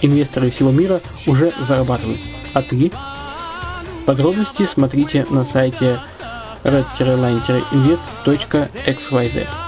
Инвесторы всего мира уже зарабатывают. А ты? Подробности смотрите на сайте red-line-invest.xyz.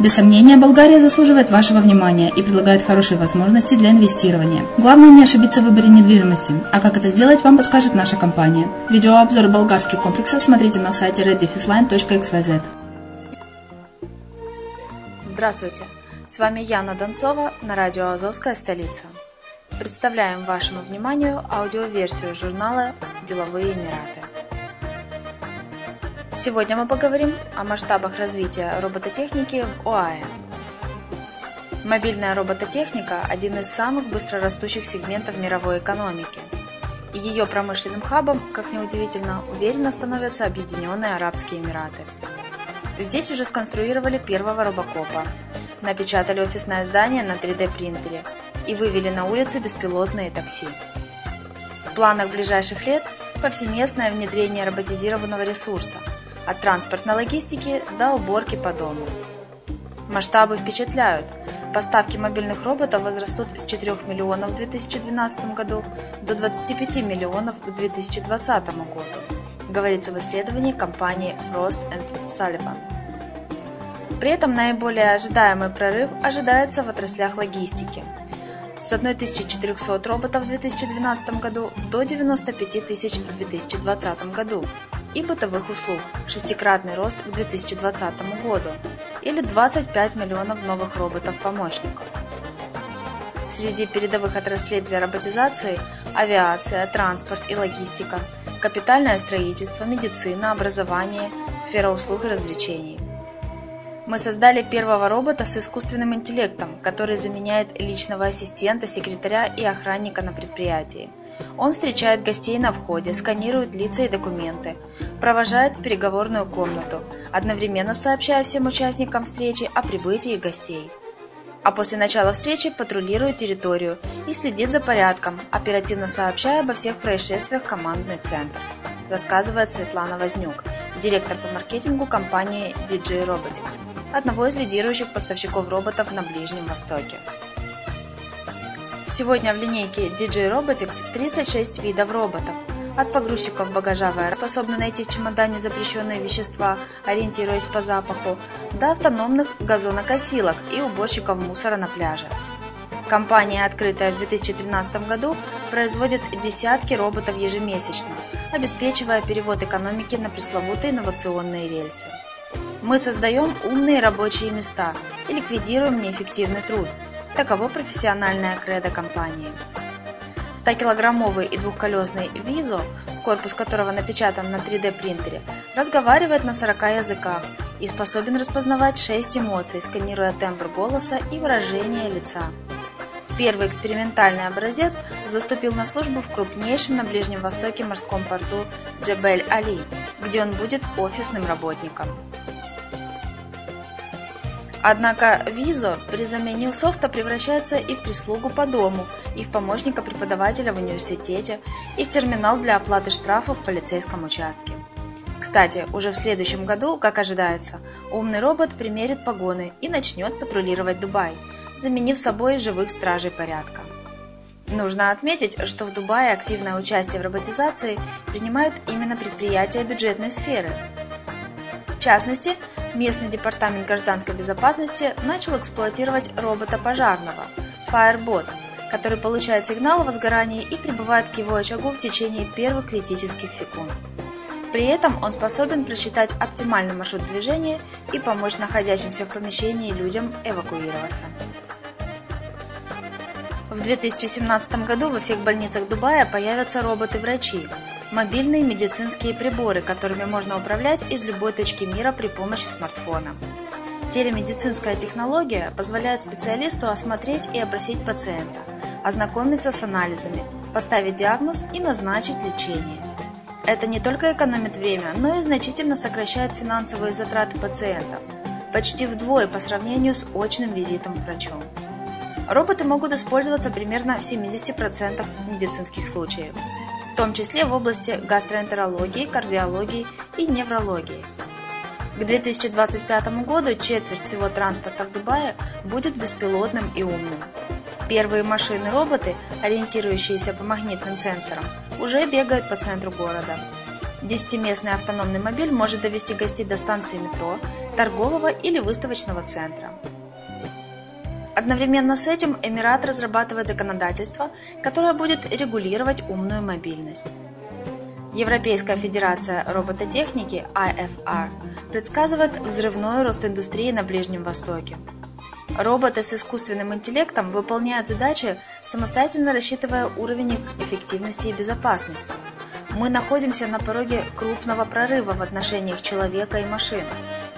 Без сомнения, Болгария заслуживает вашего внимания и предлагает хорошие возможности для инвестирования. Главное не ошибиться в выборе недвижимости, а как это сделать, вам подскажет наша компания. Видеообзор болгарских комплексов смотрите на сайте reddefisline.xyz. Здравствуйте! С вами Яна Донцова на радио «Азовская столица». Представляем вашему вниманию аудиоверсию журнала «Деловые Эмираты». Сегодня мы поговорим о масштабах развития робототехники в ОАЭ. Мобильная робототехника – один из самых быстрорастущих сегментов мировой экономики. И ее промышленным хабом, как неудивительно, уверенно становятся Объединенные Арабские Эмираты. Здесь уже сконструировали первого робокопа, напечатали офисное здание на 3D-принтере и вывели на улицы беспилотные такси. В планах ближайших лет повсеместное внедрение роботизированного ресурса – от транспортной логистики до уборки по дому. Масштабы впечатляют. Поставки мобильных роботов возрастут с 4 миллионов в 2012 году до 25 миллионов к 2020 году, говорится в исследовании компании Frost Sullivan. При этом наиболее ожидаемый прорыв ожидается в отраслях логистики – с 1400 роботов в 2012 году до 95 тысяч в 2020 году и бытовых услуг – шестикратный рост к 2020 году или 25 миллионов новых роботов-помощников. Среди передовых отраслей для роботизации – авиация, транспорт и логистика, капитальное строительство, медицина, образование, сфера услуг и развлечений. Мы создали первого робота с искусственным интеллектом, который заменяет личного ассистента, секретаря и охранника на предприятии. Он встречает гостей на входе, сканирует лица и документы, провожает в переговорную комнату, одновременно сообщая всем участникам встречи о прибытии гостей. А после начала встречи патрулирует территорию и следит за порядком, оперативно сообщая обо всех происшествиях командный центр, рассказывает Светлана Вознюк, директор по маркетингу компании DJ Robotics, одного из лидирующих поставщиков роботов на Ближнем Востоке. Сегодня в линейке DJ Robotics 36 видов роботов. От погрузчиков багажа VR, способны найти в чемодане запрещенные вещества, ориентируясь по запаху, до автономных газонокосилок и уборщиков мусора на пляже. Компания, открытая в 2013 году, производит десятки роботов ежемесячно, обеспечивая перевод экономики на пресловутые инновационные рельсы. Мы создаем умные рабочие места и ликвидируем неэффективный труд. Таково профессиональная кредо компании. 100-килограммовый и двухколесный Визо, корпус которого напечатан на 3D принтере, разговаривает на 40 языках и способен распознавать 6 эмоций, сканируя тембр голоса и выражение лица. Первый экспериментальный образец заступил на службу в крупнейшем на Ближнем Востоке морском порту Джебель-Али, где он будет офисным работником. Однако Визо при замене софта превращается и в прислугу по дому, и в помощника преподавателя в университете, и в терминал для оплаты штрафов в полицейском участке. Кстати, уже в следующем году, как ожидается, умный робот примерит погоны и начнет патрулировать Дубай – заменив собой живых стражей порядка. Нужно отметить, что в Дубае активное участие в роботизации принимают именно предприятия бюджетной сферы. В частности, местный департамент гражданской безопасности начал эксплуатировать робота пожарного Firebot, который получает сигнал о возгорании и прибывает к его очагу в течение первых критических секунд. При этом он способен просчитать оптимальный маршрут движения и помочь находящимся в помещении людям эвакуироваться. В 2017 году во всех больницах Дубая появятся роботы-врачи, мобильные медицинские приборы, которыми можно управлять из любой точки мира при помощи смартфона. Телемедицинская технология позволяет специалисту осмотреть и опросить пациента, ознакомиться с анализами, поставить диагноз и назначить лечение. Это не только экономит время, но и значительно сокращает финансовые затраты пациента, почти вдвое по сравнению с очным визитом к врачу. Роботы могут использоваться примерно в 70% медицинских случаев, в том числе в области гастроэнтерологии, кардиологии и неврологии. К 2025 году четверть всего транспорта в Дубае будет беспилотным и умным. Первые машины-роботы, ориентирующиеся по магнитным сенсорам, уже бегают по центру города. Десятиместный автономный мобиль может довести гостей до станции метро, торгового или выставочного центра. Одновременно с этим Эмират разрабатывает законодательство, которое будет регулировать умную мобильность. Европейская федерация робототехники IFR предсказывает взрывной рост индустрии на Ближнем Востоке. Роботы с искусственным интеллектом выполняют задачи, самостоятельно рассчитывая уровень их эффективности и безопасности. Мы находимся на пороге крупного прорыва в отношениях человека и машин.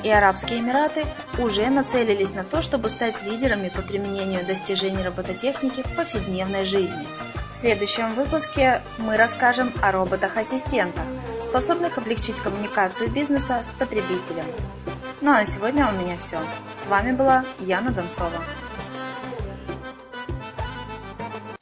И Арабские Эмираты уже нацелились на то, чтобы стать лидерами по применению достижений робототехники в повседневной жизни. В следующем выпуске мы расскажем о роботах-ассистентах, способных облегчить коммуникацию бизнеса с потребителем. Ну а на сегодня у меня все. С вами была Яна Донцова.